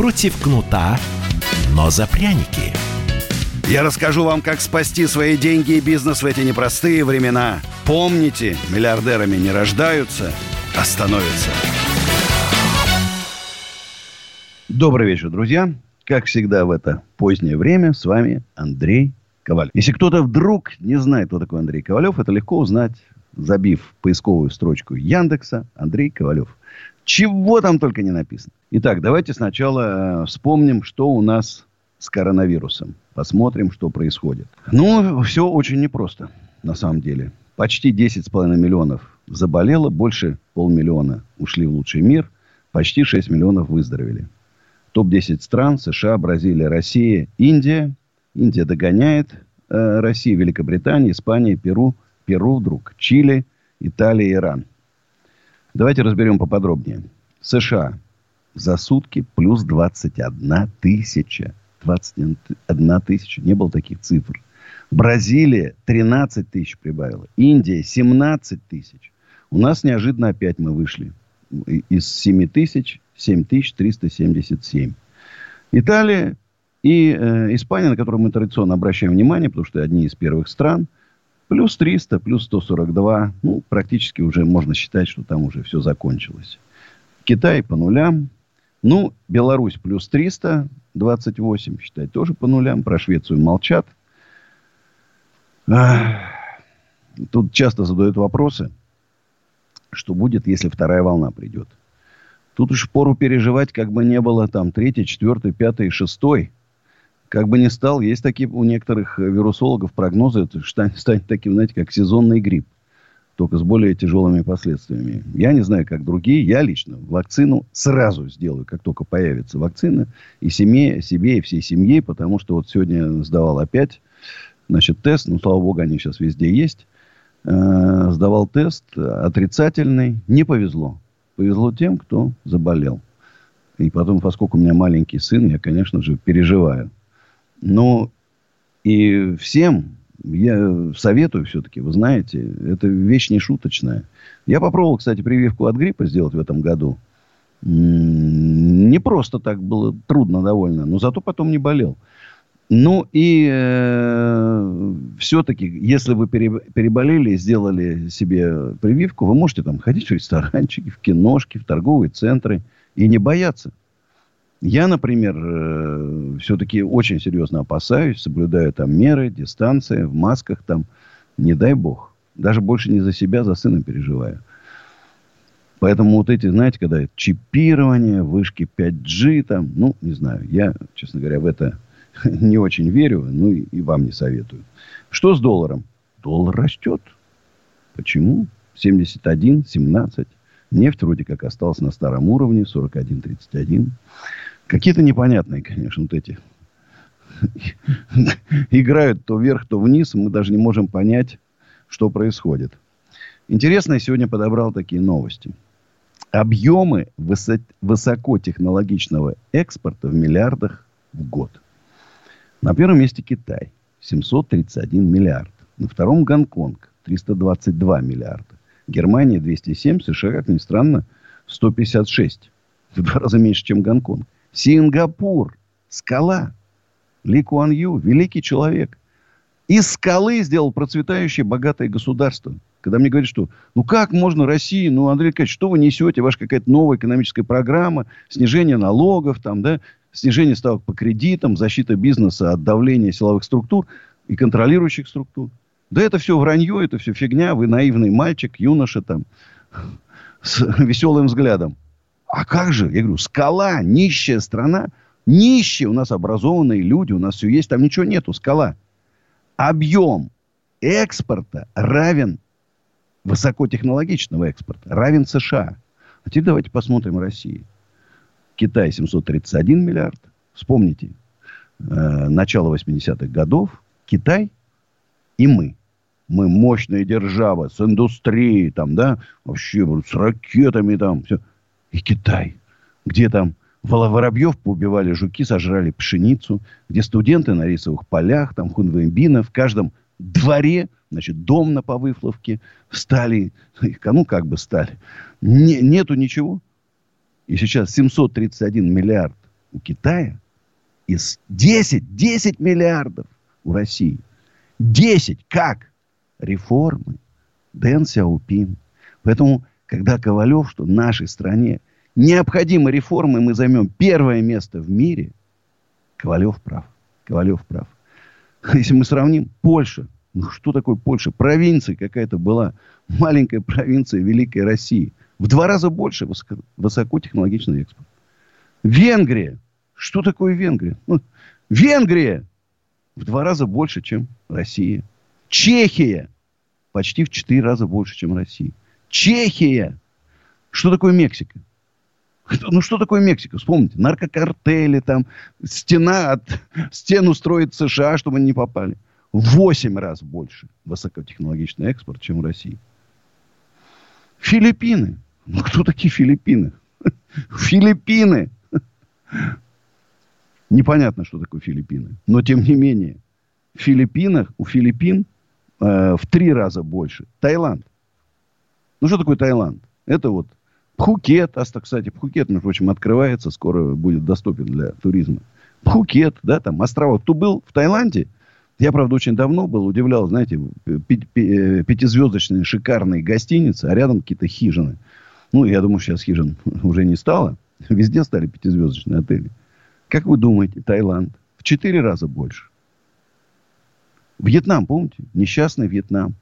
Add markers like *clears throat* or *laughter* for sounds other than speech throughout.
Против кнута, но за пряники. Я расскажу вам, как спасти свои деньги и бизнес в эти непростые времена. Помните, миллиардерами не рождаются, а становятся. Добрый вечер, друзья. Как всегда в это позднее время с вами Андрей Ковалев. Если кто-то вдруг не знает, кто такой Андрей Ковалев, это легко узнать, забив поисковую строчку Яндекса Андрей Ковалев. Чего там только не написано. Итак, давайте сначала э, вспомним, что у нас с коронавирусом. Посмотрим, что происходит. Ну, все очень непросто, на самом деле. Почти 10,5 миллионов заболело, больше полмиллиона ушли в лучший мир, почти 6 миллионов выздоровели. Топ-10 стран США, Бразилия, Россия, Индия. Индия догоняет э, Россию, Великобритания, Испания, Перу, Перу вдруг, Чили, Италия, Иран. Давайте разберем поподробнее. США за сутки плюс 21 тысяча. 21 тысяча. Не было таких цифр. Бразилия 13 тысяч прибавила. Индия 17 тысяч. У нас неожиданно опять мы вышли. Из 7 тысяч 7377. Италия и э, Испания, на которую мы традиционно обращаем внимание, потому что одни из первых стран, плюс 300, плюс 142. Ну, практически уже можно считать, что там уже все закончилось. Китай по нулям. Ну, Беларусь плюс 300, 28, считать, тоже по нулям. Про Швецию молчат. Тут часто задают вопросы, что будет, если вторая волна придет. Тут уж пору переживать, как бы не было там третий, четвертый, пятый, шестой. Как бы не стал, есть такие у некоторых вирусологов прогнозы, станет, станет таким, знаете, как сезонный грипп. Только с более тяжелыми последствиями. Я не знаю, как другие. Я лично вакцину сразу сделаю, как только появится вакцина. И семье, себе, и всей семье. Потому что вот сегодня сдавал опять значит, тест. Ну, слава богу, они сейчас везде есть. Э, сдавал тест отрицательный. Не повезло. Повезло тем, кто заболел. И потом, поскольку у меня маленький сын, я, конечно же, переживаю. Но и всем я советую все-таки, вы знаете, это вещь не шуточная. Я попробовал, кстати, прививку от гриппа сделать в этом году. Не просто так было трудно довольно, но зато потом не болел. Ну и э, все-таки, если вы переболели и сделали себе прививку, вы можете там ходить в ресторанчики, в киношки, в торговые центры и не бояться. Я, например, э, все-таки очень серьезно опасаюсь, соблюдаю там меры, дистанции, в масках там, не дай бог. Даже больше не за себя, за сына переживаю. Поэтому вот эти, знаете, когда чипирование, вышки 5G, там, ну, не знаю, я, честно говоря, в это *laughs* не очень верю, ну и, и вам не советую. Что с долларом? Доллар растет. Почему? 71, 17. Нефть вроде как осталась на старом уровне, 41-31. Какие-то непонятные, конечно, вот эти. Играют то вверх, то вниз. Мы даже не можем понять, что происходит. Интересно, я сегодня подобрал такие новости. Объемы высокотехнологичного экспорта в миллиардах в год – на первом месте Китай. 731 миллиард. На втором Гонконг. 322 миллиарда. Германия 207, США, как ни странно, 156. В два раза меньше, чем Гонконг. Сингапур. Скала. Ли Куан Ю. Великий человек. Из скалы сделал процветающее богатое государство. Когда мне говорят, что ну как можно России, ну, Андрей Николаевич, что вы несете, ваша какая-то новая экономическая программа, снижение налогов, там, да, снижение ставок по кредитам, защита бизнеса от давления силовых структур и контролирующих структур. Да это все вранье, это все фигня. Вы наивный мальчик, юноша там, *laughs* с веселым взглядом. А как же? Я говорю, скала, нищая страна. Нищие у нас образованные люди, у нас все есть, там ничего нету, скала. Объем экспорта равен высокотехнологичного экспорта, равен США. А теперь давайте посмотрим Россию. Китай 731 миллиард, Вспомните, э, начало 80-х годов, Китай и мы. Мы мощная держава с индустрией, там, да, вообще с ракетами там, все. И Китай, где там Воробьев поубивали жуки, сожрали пшеницу, где студенты на рисовых полях, там хунвейбина, в каждом дворе, значит, дом на Повыфловке, стали, ну, как бы стали. Не, нету ничего. И сейчас 731 миллиард у Китая, и 10, 10 миллиардов у России. 10. Как? Реформы. Дэн Сяопин. Поэтому, когда Ковалев, что нашей стране необходимы реформы, мы займем первое место в мире, Ковалев прав. Ковалев прав. *laughs* Если мы сравним, Польша. Ну, что такое Польша? Провинция какая-то была. Маленькая провинция Великой России. В два раза больше высоко, высокотехнологичный экспорт. Венгрия. Что такое Венгрия? Ну, Венгрия в два раза больше, чем Россия. Чехия почти в четыре раза больше, чем Россия. Чехия. Что такое Мексика? Ну, что такое Мексика? Вспомните, наркокартели, там, стена от, стену строит США, чтобы они не попали. Восемь раз больше высокотехнологичный экспорт, чем в России. Филиппины. Ну, кто такие Филиппины? *laughs* Филиппины. Непонятно, что такое Филиппины. Но, тем не менее, в Филиппинах, у Филиппин э, в три раза больше. Таиланд. Ну, что такое Таиланд? Это вот Пхукет, а, кстати, Пхукет, между прочим, открывается, скоро будет доступен для туризма. Пхукет, да, там острова. Кто был в Таиланде? Я, правда, очень давно был, удивлял, знаете, э, пятизвездочные шикарные гостиницы, а рядом какие-то хижины. Ну, я думаю, сейчас хижин *laughs* уже не стало. Везде стали пятизвездочные отели. Как вы думаете, Таиланд? В четыре раза больше. Вьетнам, помните? Несчастный Вьетнам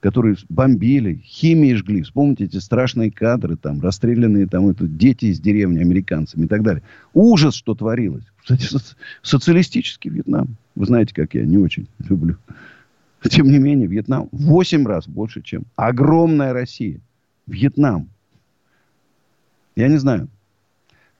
которые бомбили, химией жгли. Вспомните эти страшные кадры, там, расстрелянные там, это, дети из деревни американцами и так далее. Ужас, что творилось. Кстати, соци- социалистический Вьетнам. Вы знаете, как я не очень люблю. Тем не менее, Вьетнам в 8 раз больше, чем огромная Россия. Вьетнам. Я не знаю.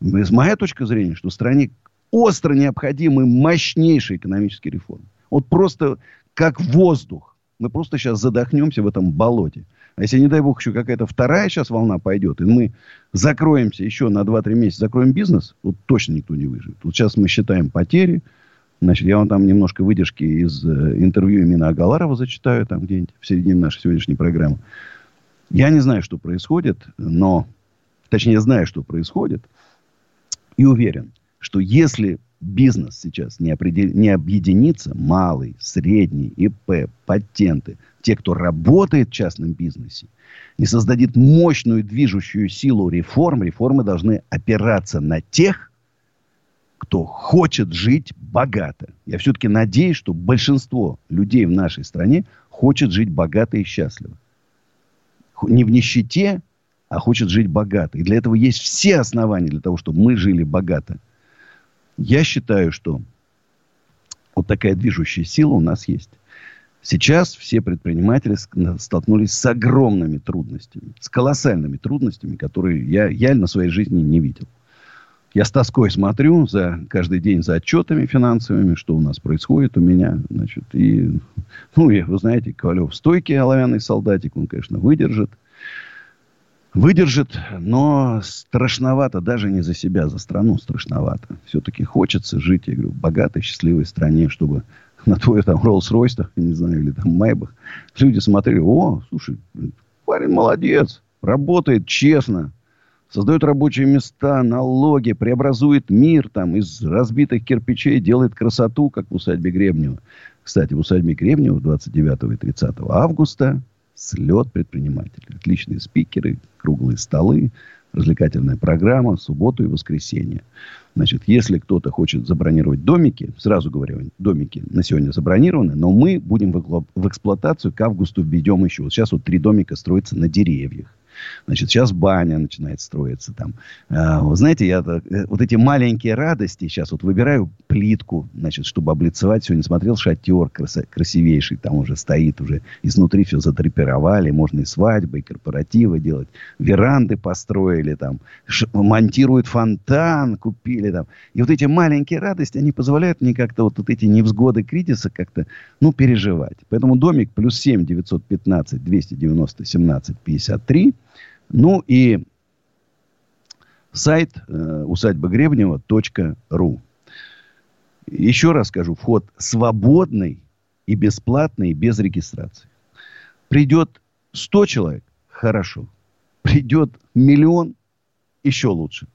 Моя точка зрения, что стране остро необходимы мощнейшие экономические реформы. Вот просто как воздух мы просто сейчас задохнемся в этом болоте. А если, не дай бог, еще какая-то вторая сейчас волна пойдет, и мы закроемся еще на 2-3 месяца, закроем бизнес, вот точно никто не выживет. Вот сейчас мы считаем потери. Значит, я вам там немножко выдержки из э, интервью именно Агаларова зачитаю, там где-нибудь в середине нашей сегодняшней программы. Я не знаю, что происходит, но... Точнее, я знаю, что происходит. И уверен, что если бизнес сейчас не, определ... не объединится, малый, средний, ИП, патенты, те, кто работает в частном бизнесе, не создадит мощную движущую силу реформ, реформы должны опираться на тех, кто хочет жить богато. Я все-таки надеюсь, что большинство людей в нашей стране хочет жить богато и счастливо. Не в нищете, а хочет жить богато. И для этого есть все основания для того, чтобы мы жили богато. Я считаю, что вот такая движущая сила у нас есть. Сейчас все предприниматели столкнулись с огромными трудностями, с колоссальными трудностями, которые я, я на своей жизни не видел. Я с тоской смотрю за каждый день за отчетами финансовыми, что у нас происходит у меня. Значит, и, ну, и, вы знаете, Ковалев стойкий оловянный солдатик, он, конечно, выдержит выдержит, но страшновато даже не за себя, за страну страшновато. Все-таки хочется жить, я говорю, в богатой, счастливой стране, чтобы на твой там Роллс-Ройс, не знаю, или там Майбах, люди смотрели, о, слушай, парень молодец, работает честно, создает рабочие места, налоги, преобразует мир там из разбитых кирпичей, делает красоту, как в усадьбе Гребнева. Кстати, в усадьбе Гребнева 29 и 30 августа слет предпринимателей. Отличные спикеры, круглые столы, развлекательная программа, субботу и воскресенье. Значит, если кто-то хочет забронировать домики, сразу говорю, домики на сегодня забронированы, но мы будем в эксплуатацию к августу введем еще. Вот сейчас вот три домика строятся на деревьях. Значит, сейчас баня начинает строиться там. А, вы знаете, я э, вот эти маленькие радости сейчас вот выбираю плитку, значит, чтобы облицевать. Сегодня смотрел шатер красивейший, там уже стоит, уже изнутри все затрепировали. Можно и свадьбы, и корпоративы делать. Веранды построили там, монтируют фонтан, купили там. И вот эти маленькие радости, они позволяют мне как-то вот, вот эти невзгоды кризиса как-то, ну, переживать. Поэтому домик плюс 7 915 290 17 53. Ну и сайт э, усадьба Гребнева.ру. Еще раз скажу, вход свободный и бесплатный, без регистрации. Придет 100 человек, хорошо. Придет миллион, еще лучше.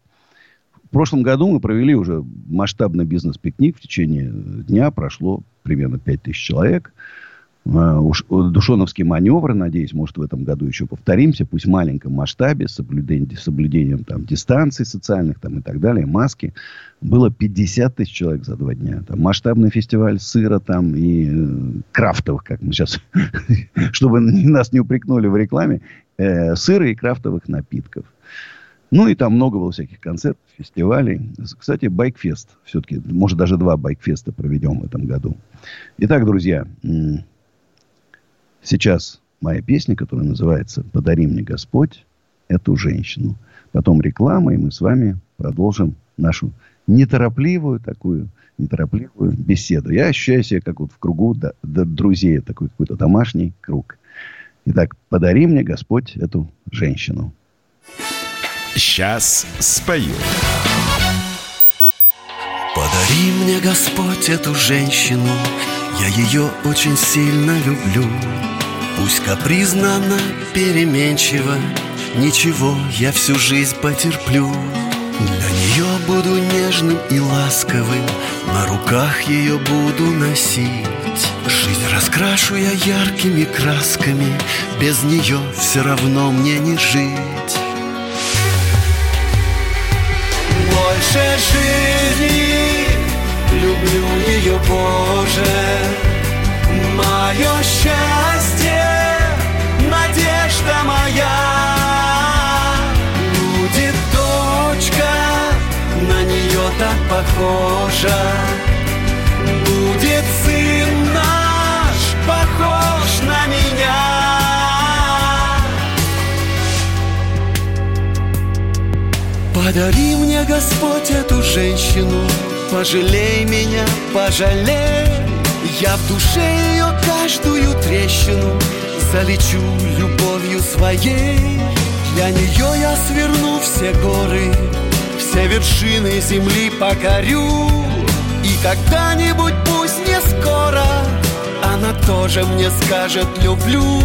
В прошлом году мы провели уже масштабный бизнес-пикник. В течение дня прошло примерно 5000 человек. Э, Душоновский маневр, надеюсь, может, в этом году еще повторимся, пусть в маленьком масштабе, с соблюдением, соблюдением там, дистанций социальных там, и так далее, маски. Было 50 тысяч человек за два дня. Там масштабный фестиваль сыра там и э, крафтовых, как мы сейчас, *laughs* чтобы нас не упрекнули в рекламе, э, сыра и крафтовых напитков. Ну, и там много было всяких концертов, фестивалей. Кстати, байкфест. Все-таки, может, даже два байкфеста проведем в этом году. Итак, друзья, Сейчас моя песня, которая называется «Подари мне Господь эту женщину». Потом реклама, и мы с вами продолжим нашу неторопливую такую, неторопливую беседу. Я ощущаю себя как вот в кругу до, до друзей, такой какой-то домашний круг. Итак, подари мне, Господь, эту женщину. Сейчас спою. Подари мне, Господь, эту женщину, я ее очень сильно люблю. Пусть капризна она, переменчива, Ничего, я всю жизнь потерплю. Для нее буду нежным и ласковым, На руках ее буду носить. Жизнь раскрашу я яркими красками, Без нее все равно мне не жить. Больше жизни люблю ее, Боже, Мое счастье, надежда моя. Будет дочка, на нее так похожа. Будет сын наш, похож на меня. Подари мне, Господь, эту женщину. Пожалей меня, пожалей я в душе ее каждую трещину Залечу любовью своей. Для нее я сверну все горы Все вершины земли покорю. И когда-нибудь, пусть не скоро Она тоже мне скажет «люблю»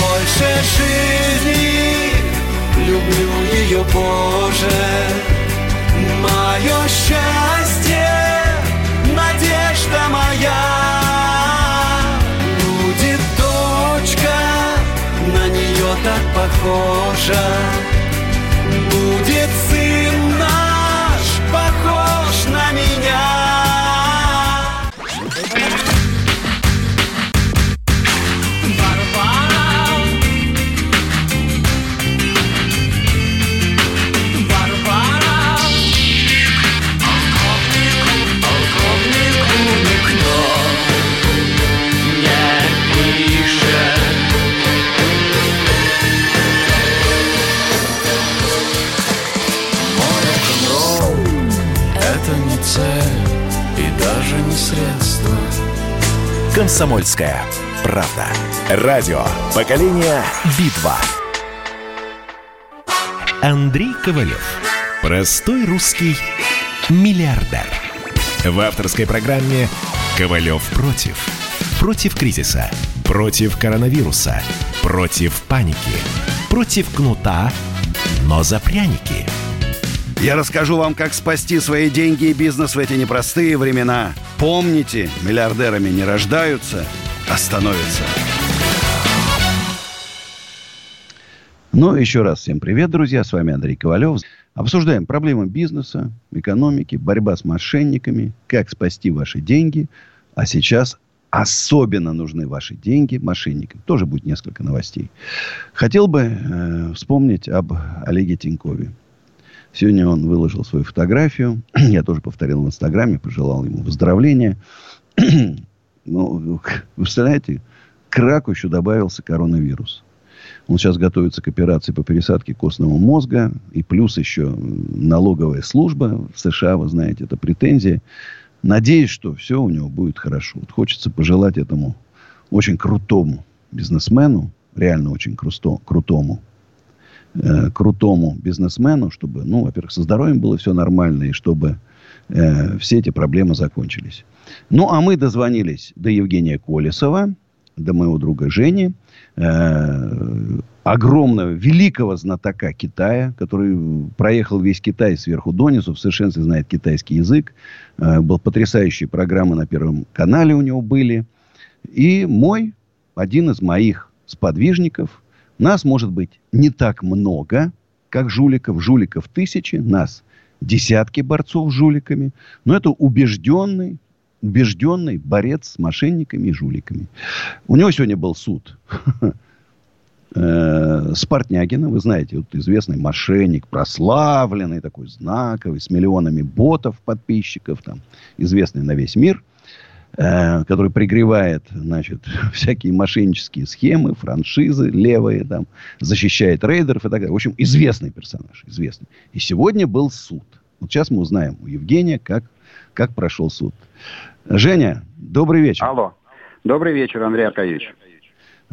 Больше жизни Люблю ее, Боже. Мое счастье, надежда моя. Будет дочка, на нее так похожа «Комсомольская правда». Радио «Поколение Битва». Андрей Ковалев. Простой русский миллиардер. В авторской программе «Ковалев против». Против кризиса. Против коронавируса. Против паники. Против кнута, но за пряники. Я расскажу вам, как спасти свои деньги и бизнес в эти непростые времена – Помните, миллиардерами не рождаются, а становятся. Ну, еще раз всем привет, друзья. С вами Андрей Ковалев. Обсуждаем проблемы бизнеса, экономики, борьба с мошенниками, как спасти ваши деньги. А сейчас особенно нужны ваши деньги мошенникам. Тоже будет несколько новостей. Хотел бы э, вспомнить об Олеге Тинькове. Сегодня он выложил свою фотографию. *clears throat* Я тоже повторил в Инстаграме, пожелал ему выздоровления. *clears throat* Ну, вы представляете, к раку еще добавился коронавирус. Он сейчас готовится к операции по пересадке костного мозга. И плюс еще налоговая служба в США, вы знаете, это претензия. Надеюсь, что все у него будет хорошо. Вот хочется пожелать этому очень крутому бизнесмену, реально очень круто, крутому, э, крутому бизнесмену, чтобы, ну, во-первых, со здоровьем было все нормально, и чтобы э, все эти проблемы закончились. Ну, а мы дозвонились до Евгения Колесова, до моего друга Жени, э, огромного, великого знатока Китая, который проехал весь Китай сверху донизу, в совершенстве знает китайский язык. Э, был потрясающие программы на Первом канале у него были. И мой, один из моих сподвижников, нас может быть не так много, как жуликов. Жуликов тысячи, нас десятки борцов с жуликами. Но это убежденный, убежденный борец с мошенниками и жуликами. У него сегодня был суд *laughs* э, Спартнягина, вы знаете, вот известный мошенник, прославленный, такой знаковый, с миллионами ботов, подписчиков, там, известный на весь мир, э, который пригревает, значит, *laughs* всякие мошеннические схемы, франшизы левые, там, защищает рейдеров и так далее. В общем, известный персонаж, известный. И сегодня был суд. Вот сейчас мы узнаем у Евгения, как, как прошел суд. Женя, добрый вечер. Алло. Добрый вечер, Андрей Аркадьевич.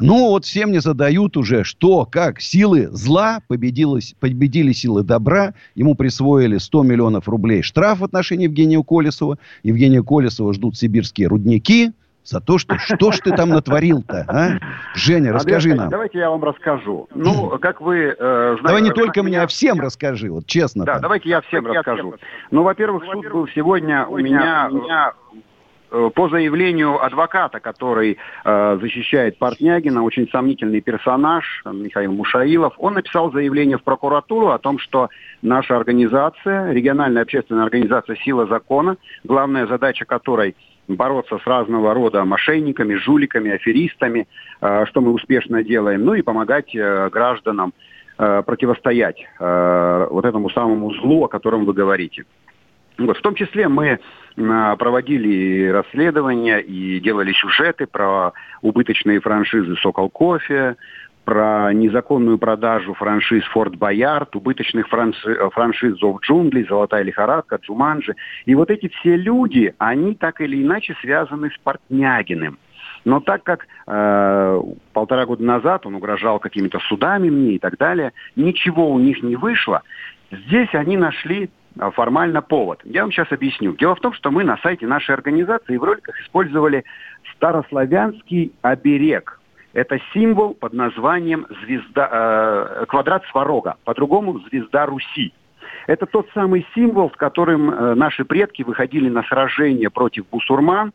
Ну, вот всем не задают уже, что, как, силы зла победили, победили силы добра. Ему присвоили 100 миллионов рублей штраф в отношении Евгения Колесова. Евгения Колесова ждут сибирские рудники за то, что что ж ты там натворил-то, а? Женя, расскажи Андрей, нам. Давайте я вам расскажу. Ну, как вы э, знаете... Давай не только мне, а всем расскажи, вот честно. Да, давайте я всем расскажу. Ну, во-первых, суд был сегодня у меня по заявлению адвоката, который э, защищает Портнягина, очень сомнительный персонаж, Михаил Мушаилов, он написал заявление в прокуратуру о том, что наша организация, региональная общественная организация «Сила закона», главная задача которой бороться с разного рода мошенниками, жуликами, аферистами, э, что мы успешно делаем, ну и помогать э, гражданам э, противостоять э, вот этому самому злу, о котором вы говорите. Вот, в том числе мы проводили расследования и делали сюжеты про убыточные франшизы «Сокол Кофе», про незаконную продажу франшиз «Форт Боярд», убыточных франшиз, франшиз «Зов джунглей», «Золотая лихорадка», «Джуманджи». И вот эти все люди, они так или иначе связаны с Портнягиным. Но так как э, полтора года назад он угрожал какими-то судами мне и так далее, ничего у них не вышло, здесь они нашли формально повод. Я вам сейчас объясню. Дело в том, что мы на сайте нашей организации в роликах использовали старославянский оберег. Это символ под названием звезда, э, квадрат сварога, по-другому звезда Руси. Это тот самый символ, с которым э, наши предки выходили на сражение против бусурман,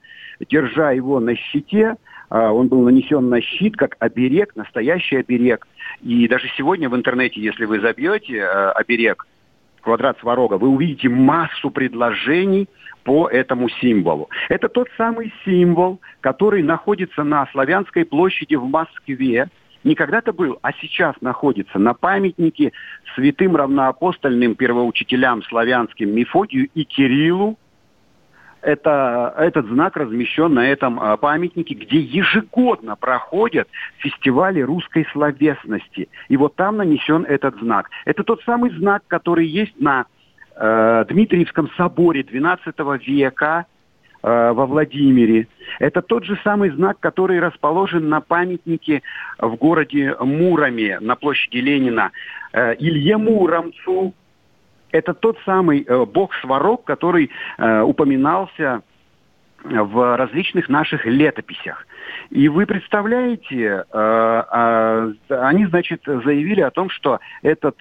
держа его на щите. Э, он был нанесен на щит как оберег, настоящий оберег. И даже сегодня в интернете, если вы забьете э, оберег квадрат Сварога, вы увидите массу предложений по этому символу. Это тот самый символ, который находится на Славянской площади в Москве, не когда-то был, а сейчас находится на памятнике святым равноапостольным первоучителям славянским Мефодию и Кириллу, это, этот знак размещен на этом а, памятнике, где ежегодно проходят фестивали русской словесности. И вот там нанесен этот знак. Это тот самый знак, который есть на э, Дмитриевском соборе XII века э, во Владимире. Это тот же самый знак, который расположен на памятнике в городе Муроме на площади Ленина э, Илье Муромцу, это тот самый э, бог Сварог, который э, упоминался в различных наших летописях. И вы представляете, э, они, значит, заявили о том, что этот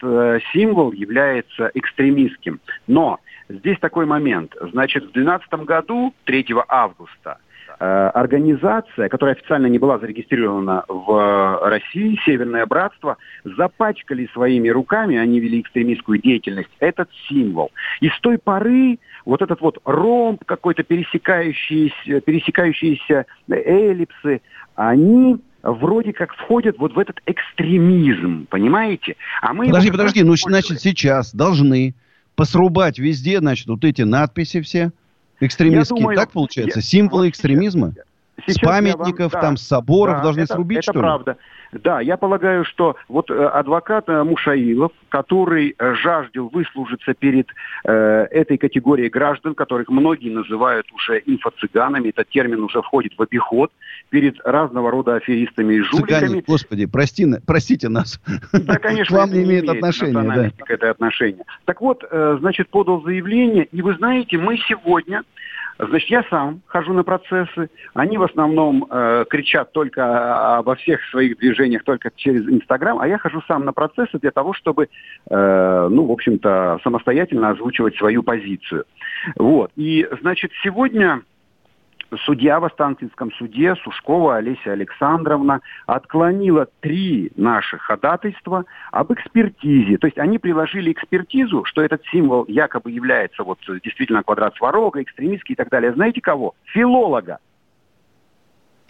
символ является экстремистским. Но здесь такой момент. Значит, в 2012 году, 3 августа, Э, организация, которая официально не была зарегистрирована в России, Северное Братство, запачкали своими руками, они вели экстремистскую деятельность, этот символ. И с той поры вот этот вот ромб какой-то, пересекающиеся, пересекающиеся эллипсы, они вроде как входят вот в этот экстремизм, понимаете? А мы подожди, подожди, ну, значит сейчас должны посрубать везде, значит, вот эти надписи все экстремистские. Думаю, так получается? Я, Символы экстремизма? Сейчас с памятников, вам, да, там, с соборов да, должны это, срубить, это что правда. ли? Да, я полагаю, что вот э, адвокат э, Мушаилов, который э, жаждал выслужиться перед э, этой категорией граждан, которых многие называют уже инфо-цыганами, этот термин уже входит в обиход, перед разного рода аферистами и жуликами. Цыгане, господи, прости, простите нас. Да, конечно, к вам не имеет отношения. Да. К этой отношения. Так вот, э, значит, подал заявление, и вы знаете, мы сегодня Значит, я сам хожу на процессы. Они в основном э, кричат только обо всех своих движениях только через Инстаграм, а я хожу сам на процессы для того, чтобы, э, ну, в общем-то, самостоятельно озвучивать свою позицию. Вот. И, значит, сегодня судья в Останкинском суде Сушкова Олеся Александровна отклонила три наших ходатайства об экспертизе. То есть они приложили экспертизу, что этот символ якобы является вот действительно квадрат сварога, экстремистский и так далее. Знаете кого? Филолога.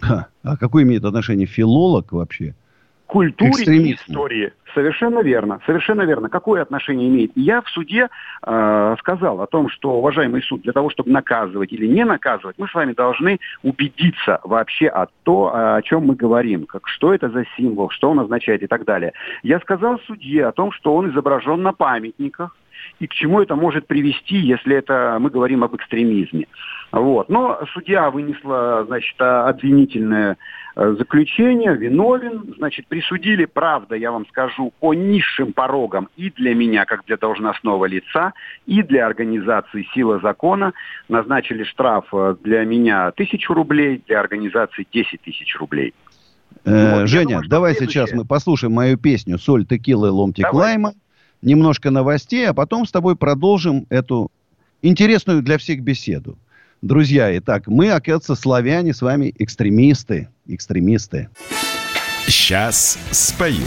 А какое имеет отношение филолог вообще? Культуре и истории. Совершенно верно, совершенно верно. Какое отношение имеет? Я в суде э, сказал о том, что, уважаемый суд, для того, чтобы наказывать или не наказывать, мы с вами должны убедиться вообще о том, о чем мы говорим, как, что это за символ, что он означает и так далее. Я сказал судье о том, что он изображен на памятниках, и к чему это может привести, если это мы говорим об экстремизме. Вот. Но судья вынесла, значит, обвинительное э, заключение, виновен, значит, присудили, правда, я вам скажу, по низшим порогам и для меня, как для должностного лица, и для организации «Сила закона». Назначили штраф э, для меня тысячу рублей, для организации 10 тысяч рублей. Э, вот, Женя, думаю, давай следующее... сейчас мы послушаем мою песню «Соль, текила и ломтик давай. лайма», немножко новостей, а потом с тобой продолжим эту интересную для всех беседу. Друзья, итак, мы, оказывается, славяне, с вами экстремисты. Экстремисты. Сейчас спою.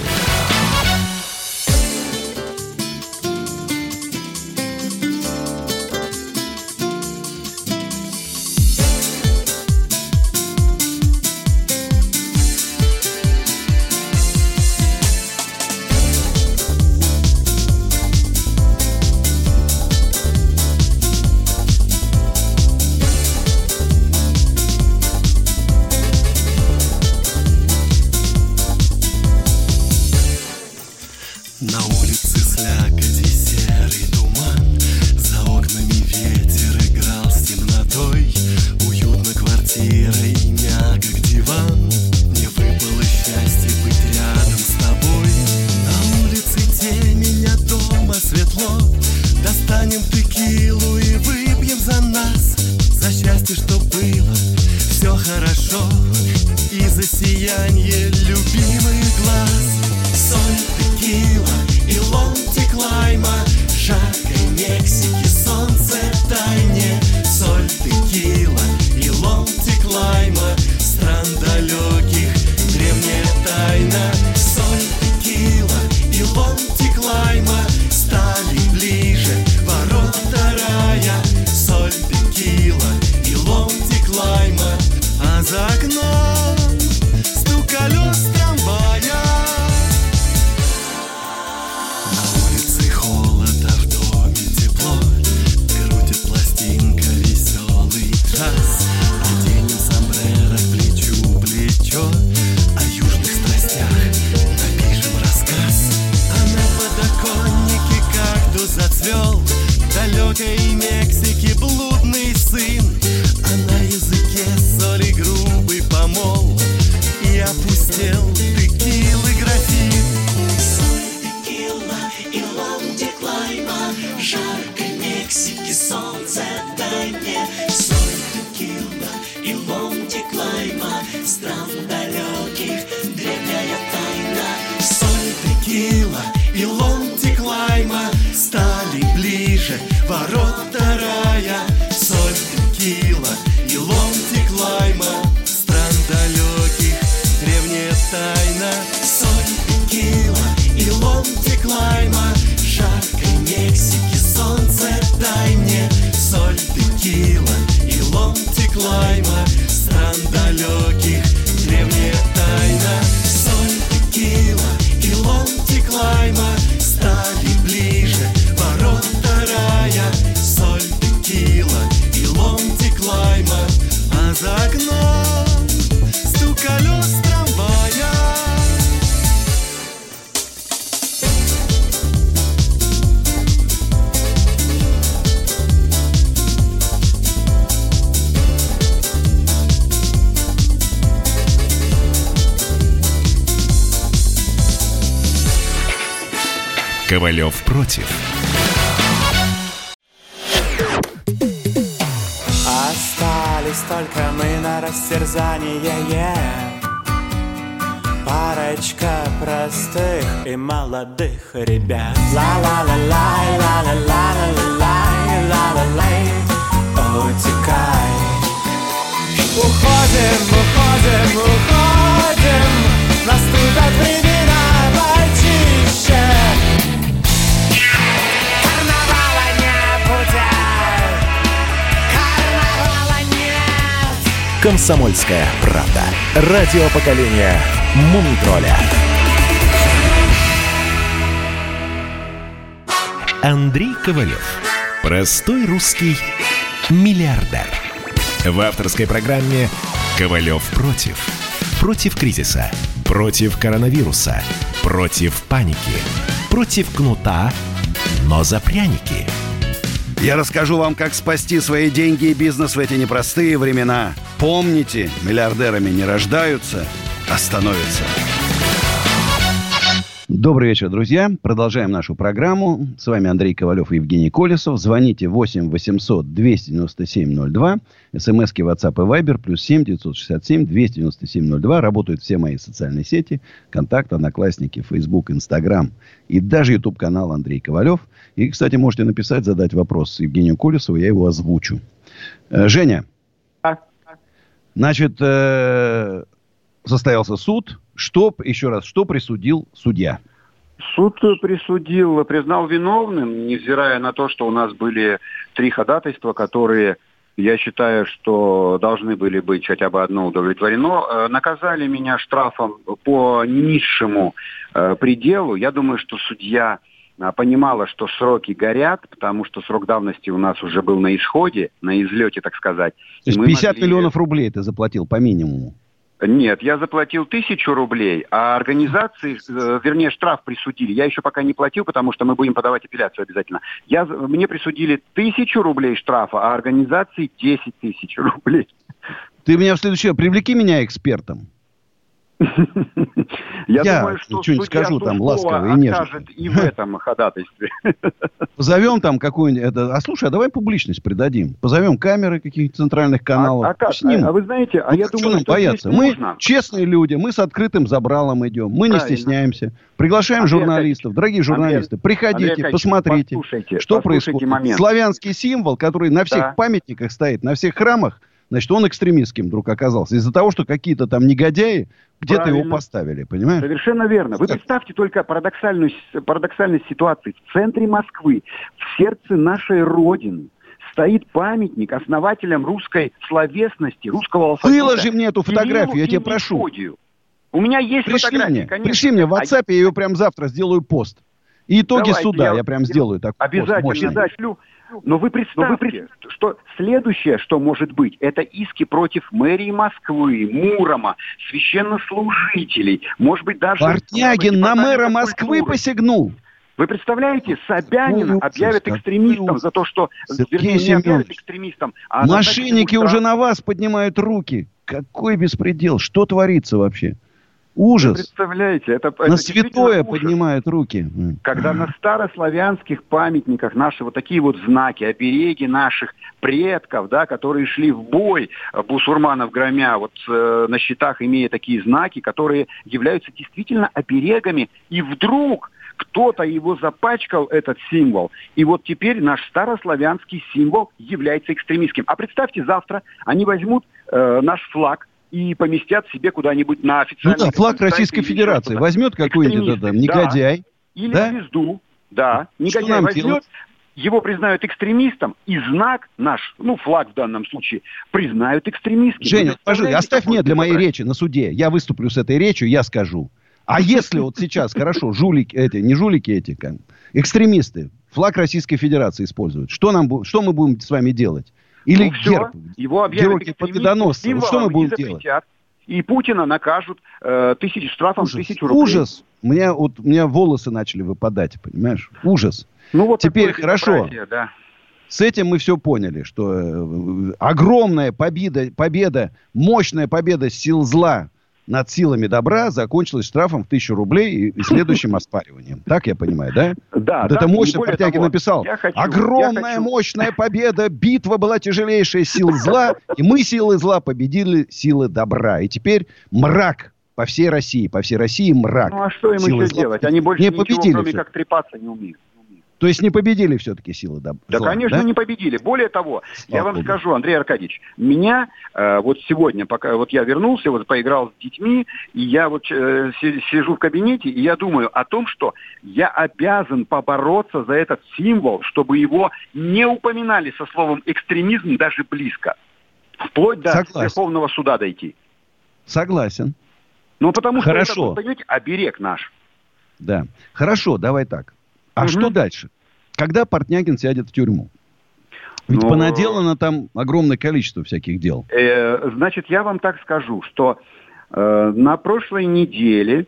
Ковалев против. Остались только мы на растерзание Парочка простых и молодых ребят. Ла-ла-ла-лай, ла-ла-ла-ла-ла-лай, ла-ла-лай Утекай. Уходим, уходим, уходим времена почище «Комсомольская правда». Радио поколения Мумитроля. Андрей Ковалев. Простой русский миллиардер. В авторской программе «Ковалев против». Против кризиса. Против коронавируса. Против паники. Против кнута, но за пряники. Я расскажу вам, как спасти свои деньги и бизнес в эти непростые времена. Помните, миллиардерами не рождаются, а становятся. Добрый вечер, друзья. Продолжаем нашу программу. С вами Андрей Ковалев и Евгений Колесов. Звоните 8 800 297 02. СМСки WhatsApp и Viber. Плюс 7 967 297 02. Работают все мои социальные сети. Контакт, Одноклассники, Facebook, Instagram. И даже YouTube-канал Андрей Ковалев. И, кстати, можете написать, задать вопрос Евгению Колесову. Я его озвучу. Э, Женя. Значит, э, состоялся суд. Что, еще раз, что присудил судья? Суд присудил, признал виновным, невзирая на то, что у нас были три ходатайства, которые, я считаю, что должны были быть хотя бы одно удовлетворено. Э, Наказали меня штрафом по низшему э, пределу. Я думаю, что судья а, понимала, что сроки горят, потому что срок давности у нас уже был на исходе, на излете, так сказать. То есть И мы 50 могли- миллионов рублей ты заплатил по минимуму. Нет, я заплатил тысячу рублей, а организации, э, вернее, штраф присудили. Я еще пока не платил, потому что мы будем подавать апелляцию обязательно. Я, мне присудили тысячу рублей штрафа, а организации 10 тысяч рублей. Ты меня в следующее... Привлеки меня экспертом. *laughs* Я, Я думаю, что что-нибудь скажу там ласково и нежно. откажет и в этом *laughs* ходатайстве. Позовем там какую-нибудь... Это... А слушай, а давай публичность придадим. Позовем камеры каких-то центральных каналов. А, а как? А, а вы знаете, а Ну, я думаю, что бояться? Мы нужно. честные люди, мы с открытым забралом идем, мы не Правильно. стесняемся. Приглашаем Андрей журналистов. Дорогие журналисты, Андрей приходите, Аркадьевич, посмотрите, послушайте, что послушайте происходит. момент. Славянский символ, который на всех Да. памятниках стоит, на всех храмах, значит, он экстремистским вдруг оказался. Из-за того, что какие-то там негодяи где-то его поставили, понимаешь? Совершенно верно. Вы Так. представьте только парадоксальную, парадоксальность ситуации. В центре Москвы, в сердце нашей Родины, стоит памятник основателям русской словесности, русского алфавита. Выложи мне эту Кириллу фотографию, я и тебя прошу. Мефодию. У меня есть Пришли фотографии, мне, конечно. пришли мне в А WhatsApp, я ее прям завтра сделаю пост. И итоги Давайте, суда я- я, прям я сделаю такой пост Обязательно, мощный. да, шлю. Но вы представьте, что следующее, что может быть, это иски против мэрии Москвы, Мурома, священнослужителей, может быть, даже... Портнягин на мэра Москвы культуры. посягнул. Вы представляете, Собянина Какой ужас, объявят какой экстремистом за то, что... Сергей вернее, не объявят Семенович, экстремистом, а Мошенники уже на вас поднимают руки. Какой беспредел? Что творится вообще? Вы Ужас. представляете, это... это На действительно святое ужас. поднимают руки. Когда на старославянских памятниках наши вот такие вот знаки, обереги наших предков, да, которые шли в бой, э, бусурманов громя, вот э, на щитах имея такие знаки, которые являются действительно оберегами, и вдруг кто-то его запачкал, этот символ, и вот теперь наш старославянский символ является экстремистским. А представьте, завтра они возьмут э, наш флаг, и поместят себе куда-нибудь на Ну официальный да, флаг Российской Федерации возьмет какой-нибудь там негодяй. Или Да? звезду, да. Негодяй нам возьмет, делать? его признают экстремистом, и знак наш, ну, флаг в данном случае, признают экстремистским. Женя, представляете, оставь мне для моей речи на суде. Я выступлю с этой речью, я скажу. А если вот сейчас, хорошо, жулики эти, не жулики эти, как, экстремисты, флаг Российской Федерации используют, что, нам, что мы будем с вами делать? Или Ну, герб, его объявят герои. Вот что мы будем делать? И Путина накажут э, тысяч штрафом Ужас, тысячу рублей. ужас. У меня, вот, у меня волосы начали выпадать, понимаешь? Ужас. Ну, вот Теперь хорошо. Да. С этим мы все поняли, что э, огромная победа, победа, мощная победа сил зла над силами добра закончилась штрафом в тысячу рублей и, следующим *laughs* оспариванием. Так я понимаю, да? Да, Вот да, это мощно того, написал. хочу- Огромная, мощная победа. Битва была тяжелейшая сил зла. И мы, силы зла, победили силы добра. И теперь мрак по всей России. По всей России мрак. Ну а что им Силы еще зла делать? Они больше не ничего, победили кроме всё. как трепаться, не умеют. То есть не победили все-таки силы доб- Да, зла, конечно, да? не победили. Более того, Слава я вам Богу. скажу, Андрей Аркадьевич, меня э, вот сегодня, пока вот я вернулся, вот поиграл с детьми, и я вот э, си- сижу в кабинете, и я думаю о том, что я обязан побороться за этот символ, чтобы его не упоминали со словом экстремизм даже близко. Вплоть до Согласен. Верховного суда дойти. Согласен. Ну, потому что Хорошо. это, вот, понимаете, оберег наш. Да. Хорошо, давай так. А Мгм. что дальше? Когда Портнягин сядет в тюрьму? Ведь Ну, понаделано там огромное количество всяких дел. Э, значит, я вам так скажу, что э, на прошлой неделе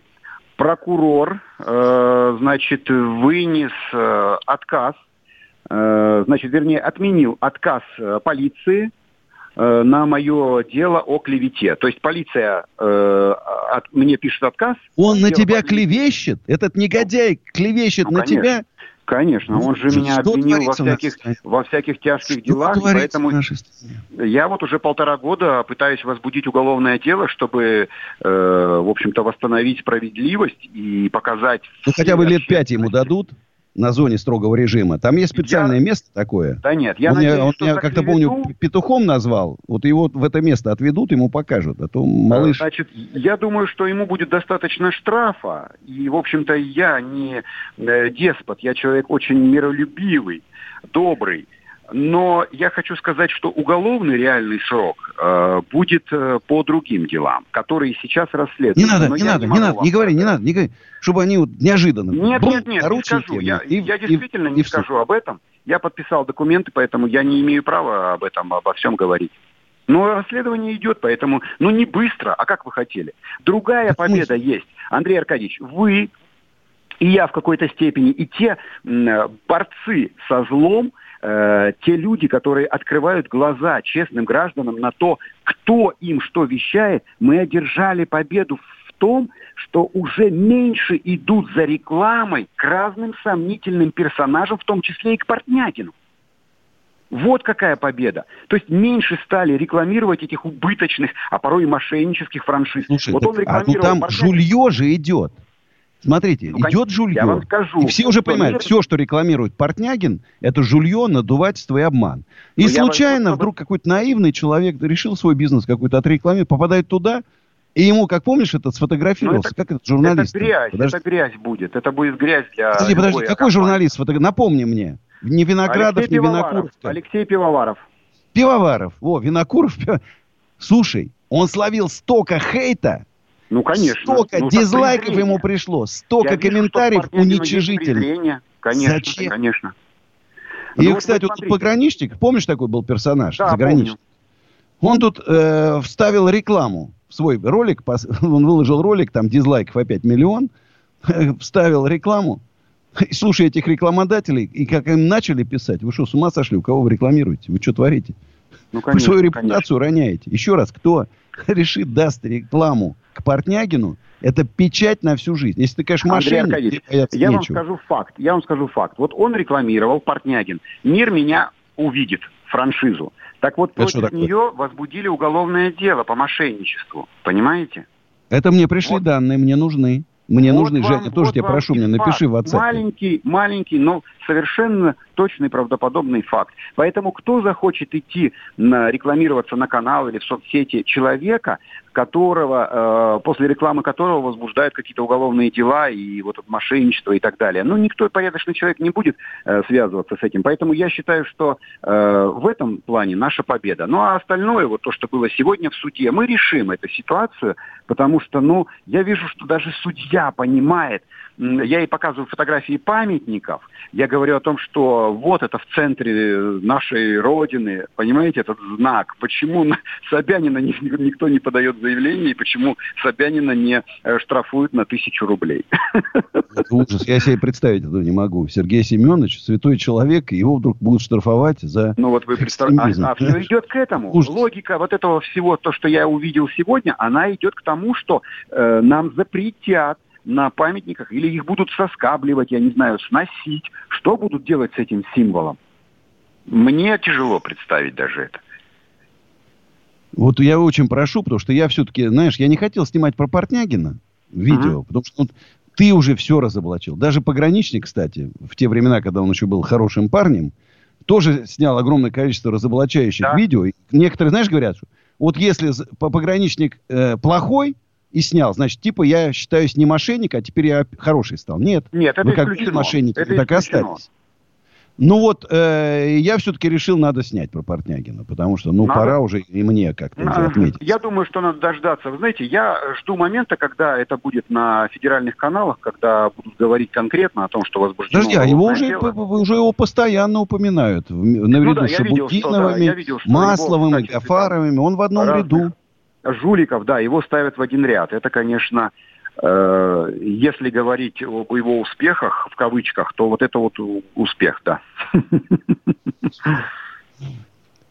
прокурор, э, значит, вынес э, отказ, э, значит, вернее, отменил отказ э, полиции э, на мое дело о клевете. То есть полиция э, от- мне пишет отказ. Он на тебя полиции. клевещет? Этот негодяй клевещет Ну, на конечно. тебя? Конечно, Ну, он же что меня обвинил во всяких, во всяких тяжких Что делах, поэтому? Я вот уже полтора года пытаюсь возбудить уголовное дело, чтобы, э, в общем-то, восстановить справедливость и показать... Ну, хотя бы лет пять ему дадут на зоне строгого режима. Там есть специальное место такое. Да нет, я он надеюсь, меня, он меня как-то клевету, помню, петухом назвал. Вот его в это место отведут, ему покажут. А то малыш... э, Значит, я думаю, что ему будет достаточно штрафа. И, в общем-то, я не э, деспот, я человек очень миролюбивый, добрый. Но я хочу сказать, что уголовный реальный срок э, будет э, по другим делам, которые сейчас расследуются. Не надо, Но не надо, не, могу надо, не говори, не надо, не говори. Чтобы они вот неожиданно... Нет, бум, нет, нет, не скажу. Я, и- я и- действительно и не всё. скажу об этом. Я подписал документы, поэтому я не имею права об этом, обо всем говорить. Но расследование идет, поэтому, ну не быстро, а как вы хотели. Другая победа есть. Андрей Аркадьевич, вы и я в какой-то степени, и те м, борцы со злом, э, те люди, которые открывают глаза честным гражданам на то, кто им что вещает, мы одержали победу в том, что уже меньше идут за рекламой к разным сомнительным персонажам, в том числе и к Портнягину. Вот какая победа. То есть меньше стали рекламировать этих убыточных, а порой и мошеннических франшиз. Слушай, вот так, он а ну рекламировал там Портнягина. жулье же идет. Смотрите, Ну, идет жулье. Я вам скажу. И все уже понимают, мир- все, что рекламирует Портнягин, это жулье, надувательство и обман. И Но вам- случайно вот- вдруг какой-то наивный человек решил свой бизнес какой-то отрекламировать, попадает туда, и ему, как помнишь, этот сфотографировался, Ну, как этот журналист. Это грязь, Подожди, это грязь будет. Это будет грязь для подожди, подожди, какой компании. журналист? Фото- Напомни мне. Не Виноградов, Алексей не Пивоваров. Винокуров. Алексей Пивоваров. Пивоваров. О, Винокуров. Слушай, он словил столько хейта, Ну, конечно. столько Ну, дизлайков ему пришло, столько Я комментариев уничижительных. Конечно, Зачем? конечно. И, Ну, вот кстати, вот смотрите. пограничник, помнишь, такой был персонаж Да, заграничный? Он тут э, вставил рекламу в свой ролик, пос- *laughs* он выложил ролик, там дизлайков опять миллион, *laughs* вставил рекламу. И слушай этих рекламодателей, и как им начали писать, вы что, с ума сошли, у кого вы рекламируете, вы что творите? Ну, вы конечно, свою конечно. репутацию роняете. Еще раз, кто *laughs* решит, даст рекламу к Портнягину, это печать на всю жизнь. Если ты, конечно, Андрей мошенник, Аркадьевич, Я вам нечего. скажу факт. Я вам скажу факт. Вот он рекламировал Портнягин. Мир меня увидит, франшизу. Так вот, Это против такое? нее возбудили уголовное дело по мошенничеству. Понимаете? Это мне пришли Вот. данные, мне нужны. Мне Вот нужны, вам- Женя, тоже вот тебя прошу, мне напиши в. WhatsApp. Маленький, маленький, но совершенно точный, правдоподобный факт. Поэтому кто захочет идти на, рекламироваться на канал или в соцсети человека, которого, э, после рекламы которого возбуждают какие-то уголовные дела и вот мошенничество и так далее. Ну, никто порядочный человек не будет э, связываться с этим. Поэтому я считаю, что э, в этом плане наша победа. Ну, а остальное, вот то, что было сегодня в суде, мы решим эту ситуацию, потому что, ну, я вижу, что даже судья понимает, я ей показываю фотографии памятников, я говорю о том, что вот это в центре нашей Родины, понимаете, этот знак. Почему на *laughs* Собянина ни- никто не подает заявление, и почему Собянина не э, штрафуют на тысячу рублей? *laughs* Это ужас. Я себе представить этого не могу. Сергей Семенович, святой человек, его вдруг будут штрафовать за... Ну вот вы представляете, Экстремизм. а, все идет к этому. Ужас. Логика вот этого всего, то, что я увидел сегодня, она идет к тому, что э, нам запретят на памятниках или их будут соскабливать, я не знаю, сносить. Что будут делать с этим символом? Мне тяжело представить даже это. Вот я очень прошу, потому что я все-таки, знаешь, я не хотел снимать про Портнягина видео, потому что ну, ты уже все разоблачил. Даже пограничник, кстати, в те времена, когда он еще был хорошим парнем, тоже снял огромное количество разоблачающих Да. видео. И некоторые, знаешь, говорят, что вот если пограничник э, плохой и снял, значит, типа я считаюсь не мошенник, а теперь я хороший стал. Нет, Нет, это вы как исключено. мошенники, Это вы так и исключено. остались. Ну вот, э, я все-таки решил, надо снять про Портнягина, потому что, ну, Надо. пора уже и мне как-то уже отметить. Я думаю, что надо дождаться. Вы знаете, я жду момента, когда это будет на федеральных каналах, когда будут говорить конкретно о том, что возбуждено Подожди, а его уже, дело. уже его постоянно упоминают. В- Наряду да, с да, Шабутиновыми, я видел, его Гафаровыми. Он в одном разных ряду. Жуликов, да, его ставят в один ряд. Это, конечно, э, если говорить об его успехах, в кавычках, то вот это вот успех, да. *laughs*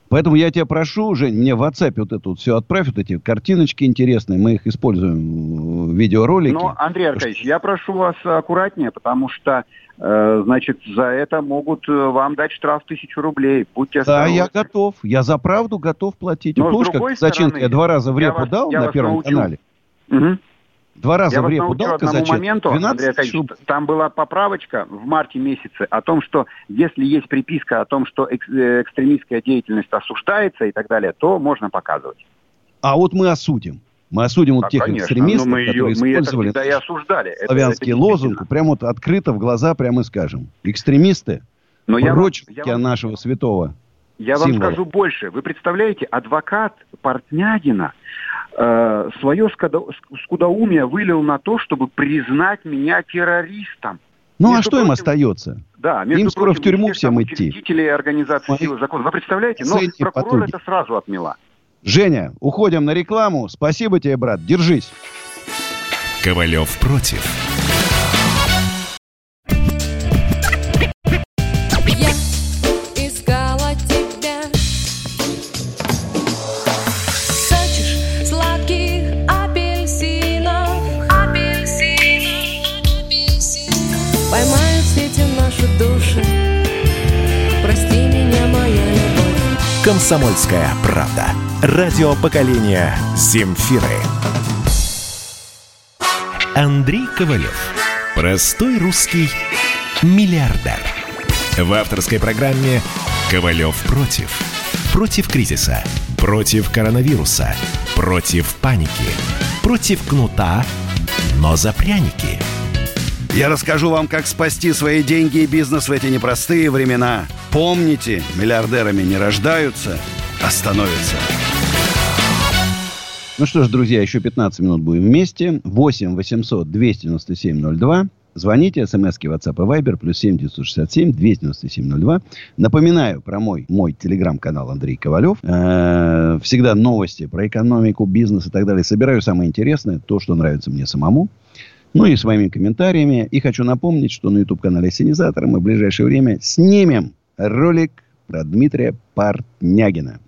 Поэтому я тебя прошу, Жень, мне в WhatsApp вот это вот все отправь, вот эти картиночки интересные. Мы их используем в видеоролике. Но, Андрей Аркадьевич, я прошу вас аккуратнее, потому что, э, значит, за это могут э, вам дать штраф тысячу рублей. Будьте Да, осторожны. я готов. Я за правду готов платить. Но помнишь, другой как стороны, я два раза в я репу вас- дал я на Первом научу. канале? Мгм. Два раза Я в репу дал казачек. моменту, 12 Андрей там была поправочка в марте месяце о том, что если есть приписка о том, что э, экстремистская деятельность осуждается и так далее, то можно показывать. А вот мы осудим. Мы осудим вот А, тех конечно, экстремистов, но мы, ее- которые мы это использовали всегда и осуждали. Это- славянский это лозунг, действительно. прямо вот открыто в глаза прямо и скажем. Экстремисты, Но я прочь я вам- нашего святого. Я вам символа. скажу больше. Вы представляете, адвокат Портнягина э, свое скудо- скудоумие вылил на то, чтобы признать меня террористом. Ну, а Между что им прочим, остается? Да, между Им скоро в прочим, тюрьму всех всем идти. учредителей организации Мои силы закона. Вы представляете? Но последние прокурор потуги. это сразу отмела. Женя, уходим на рекламу. Спасибо тебе, брат. Держись. Ковалев против. «Комсомольская правда». Радио поколения «Земфиры». Андрей Ковалев. Простой русский миллиардер. В авторской программе «Ковалев против». Против кризиса. Против коронавируса. Против паники. Против кнута, но за пряники. Я расскажу вам, как спасти свои деньги и бизнес в эти непростые времена. Помните, миллиардерами не рождаются, а становятся. Ну что ж, друзья, еще 15 минут будем вместе. 8 800 297 02. Звоните, смски WhatsApp и Viber, плюс 7 967 297 02. Напоминаю про мой, мой телеграм-канал Андрей Ковалев. Э, Всегда новости про экономику, бизнес и так далее. Собираю самое интересное, то, что нравится мне самому. Ну и своими комментариями. И хочу напомнить, что на YouTube-канале Синизатора мы в ближайшее время снимем ролик про Дмитрия Портнягина.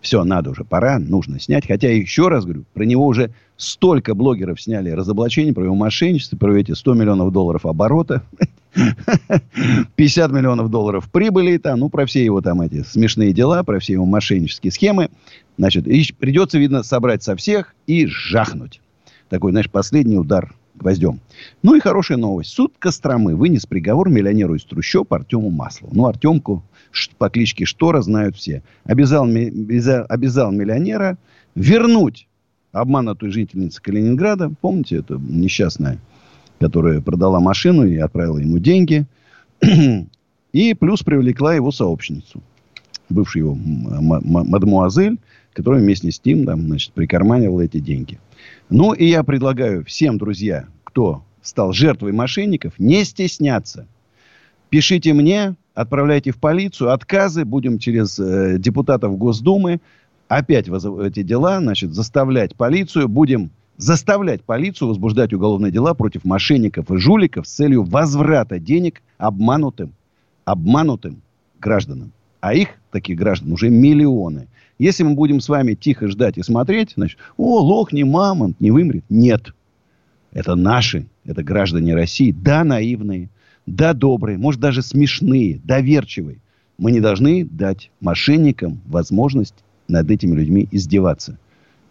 Все, надо уже, пора, нужно снять. Хотя, еще раз говорю, про него уже столько блогеров сняли разоблачений, про его мошенничество, про эти 100 миллионов долларов оборота, *laughs* 50 миллионов долларов прибыли там, ну, про все его там эти смешные дела, про все его мошеннические схемы. Значит, придется, видно, собрать со всех и жахнуть. Такой, знаешь, последний удар гвоздем. Ну и хорошая новость. Суд Костромы вынес приговор миллионеру из трущоб Артему Маслову. Ну, Артемку по кличке Штора знают все. Обязал, обязал миллионера вернуть обманутую жительницу Калининграда. Помните, это несчастная, которая продала машину и отправила ему деньги. *clears throat* И плюс привлекла его сообщницу. Бывшую его мадемуазель, которая вместе с ним там, значит, прикарманивала эти деньги. Ну, и я предлагаю всем, друзья, кто стал жертвой мошенников, не стесняться. Пишите мне, отправляйте в полицию, отказы, будем через э, депутатов Госдумы опять эти дела, значит, заставлять полицию, будем заставлять полицию возбуждать уголовные дела против мошенников и жуликов с целью возврата денег обманутым, обманутым гражданам. А их, таких граждан, уже миллионы. Если мы будем с вами тихо ждать и смотреть, значит, о, лох, не мамонт, не вымрет. Нет. Это наши, это граждане России. Да, наивные, да, добрые, может, даже смешные, доверчивые. Мы не должны дать мошенникам возможность над этими людьми издеваться.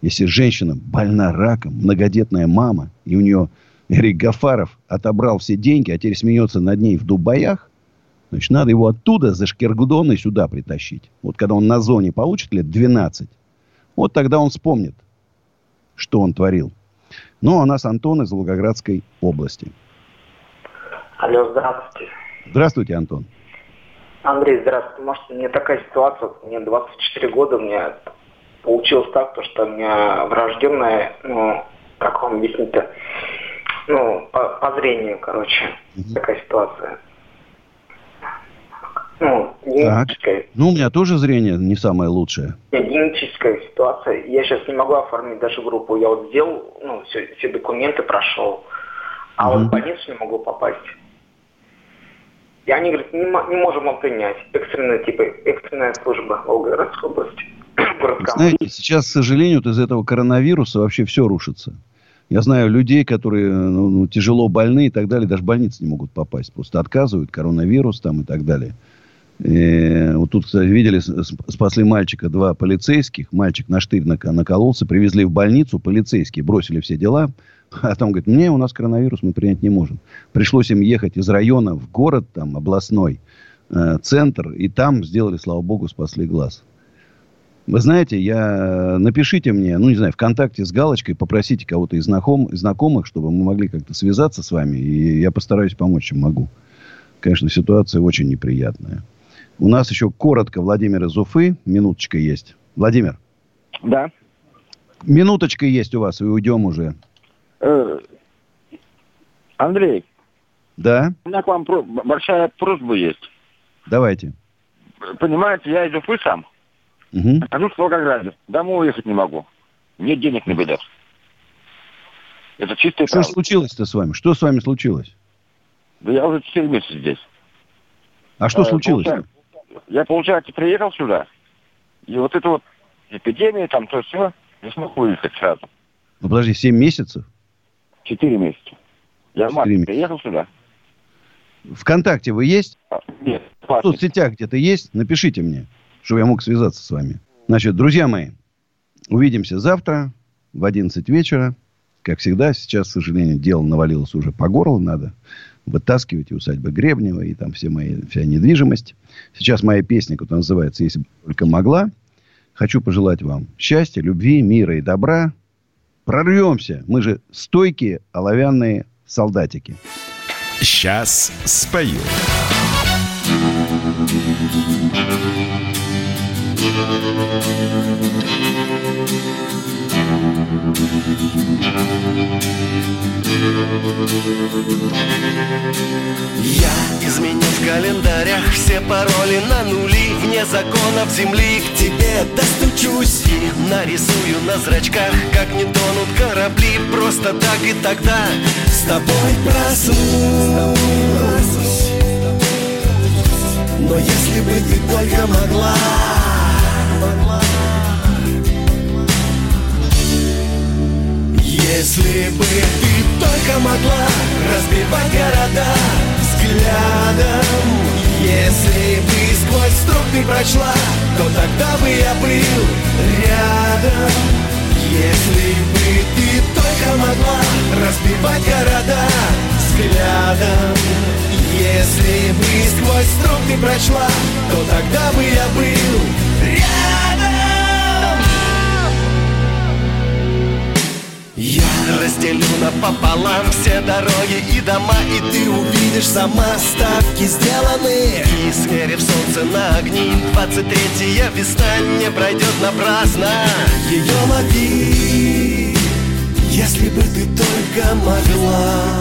Если женщина больна раком, многодетная мама, и у нее Эрик Гафаров отобрал все деньги, а теперь смеется над ней в Дубаях, значит, надо его оттуда за шкергудоны сюда притащить. Вот когда он на зоне получит лет 12, вот тогда он вспомнит, что он творил. Ну, а у нас Антон из Волгоградской области. Алло, здравствуйте. Здравствуйте, Антон. Андрей, здравствуйте. Может, у меня такая ситуация, мне 24 года, у меня получилось так, то, что у меня врожденная, ну, как вам объяснить-то, ну, по, по зрению, короче, такая ситуация. Ну, Ну, у меня тоже зрение не самое лучшее. Нет, генетическая ситуация. Я сейчас не могу оформить даже группу. Я вот сделал, ну, все, все документы прошел, а вот в больницу не могу попасть. И они говорят, не, не можем вам принять. Экстренная, типа, экстренная служба Волгоградской области. *clears throat* Знаете, сейчас, к сожалению, вот из этого коронавируса вообще все рушится. Я знаю людей, которые ну, ну, тяжело больны и так далее, даже в больницы не могут попасть. Просто отказывают, коронавирус там и так далее. Э, вот тут, кстати, видели, спасли мальчика два полицейских. Мальчик на штырь накололся, привезли в больницу, полицейские бросили все дела. *laughs* А там говорит, не, у нас коронавирус, мы принять не можем. Пришлось им ехать из района в город, там, областной, э, центр, и там сделали, слава богу, спасли глаз. Вы знаете, я напишите мне, ну, не знаю, ВКонтакте с галочкой, попросите кого-то из знаком, знакомых, чтобы мы могли как-то связаться с вами, и я постараюсь помочь, чем могу. Конечно, ситуация очень неприятная. У нас еще коротко Владимир из Уфы. Минуточка есть. Владимир, Да. минуточка есть у вас, и уйдем уже. Э, Андрей, Да? у меня к вам про- большая просьба есть. Давайте. Понимаете, я из Уфы сам, Мгм. нахожусь в Волгограде. Домой уехать не могу. Нет денег на билет. Это чистая Что правда. случилось-то с вами? Что с вами случилось? Да я уже 4 месяца здесь. А что Э, случилось? получаю- Я, получается, приехал сюда, и вот это вот эпидемия, там то все, не смог выехать сразу. Ну, подожди, 7 месяцев? Четыре месяца. Я в марте месяца. приехал сюда. ВКонтакте вы есть? А, Нет, В соцсетях где-то есть? Напишите мне, чтобы я мог связаться с вами. Значит, друзья мои, увидимся завтра в 11 вечера. Как всегда, сейчас, к сожалению, дело навалилось уже по горло. Надо вытаскивать и усадьбы Гребнева, и там все мои, вся недвижимость. Сейчас моя песня, которая называется «Если бы только могла». Хочу пожелать вам счастья, любви, мира и добра. Прорвемся. Мы же стойкие оловянные солдатики. Сейчас спою. Я изменю в календарях все пароли на нули Вне законов земли. К тебе достучусь И нарисую на зрачках, как не тонут корабли. Просто так и тогда с тобой проснусь. Но если бы ты только могла Если бы ты только могла разбивать города взглядом Если бы сквозь струк ты прочла, то тогда бы я был рядом. Если бы ты только могла разбивать города взглядом Если бы сквозь струк ты прочла, то тогда бы я был рядом Я разделю напополам все дороги и дома И ты увидишь сама ставки сделаны. И смерив солнце на огни 23 весна не пройдет напрасно. Ее лови, если бы ты только могла.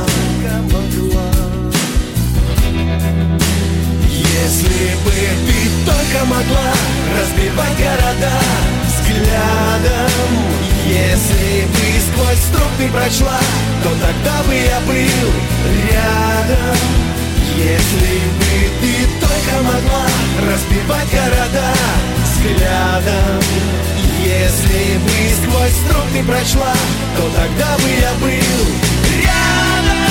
Если бы ты только могла разбивать города взглядом. Если бы сквозь струк ты прочла, то тогда бы я был рядом. Если бы ты только могла разбивать города взглядом. Если бы сквозь струк ты прочла, то тогда бы я был рядом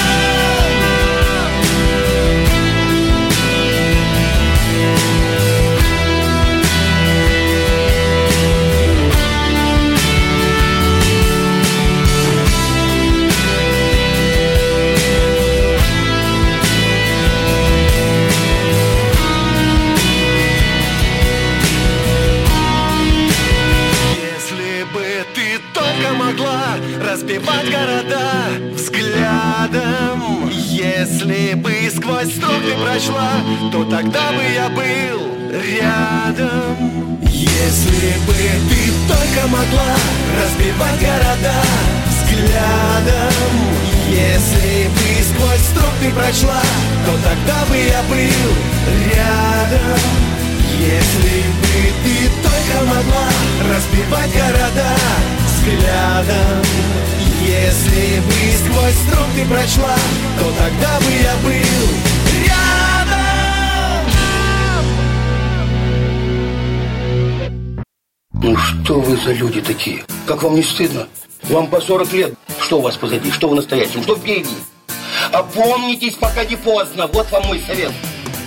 разбивать города взглядом. Если бы сквозь струк ты прочла, то тогда бы я был рядом. Если бы ты только могла разбивать города взглядом. Если бы сквозь струк ты прочла, то тогда бы я был рядом. Если бы ты только могла разбивать города взглядом Если бы сквозь струк ты прочла, то тогда бы я был рядом Ну что вы за люди такие? Как вам не стыдно? Вам по 40 лет. Что у вас позади? Что вы настоящем? Что впереди? Опомнитесь, пока не поздно. Вот вам мой совет.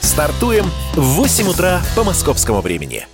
Стартуем в 8 утра по московскому времени.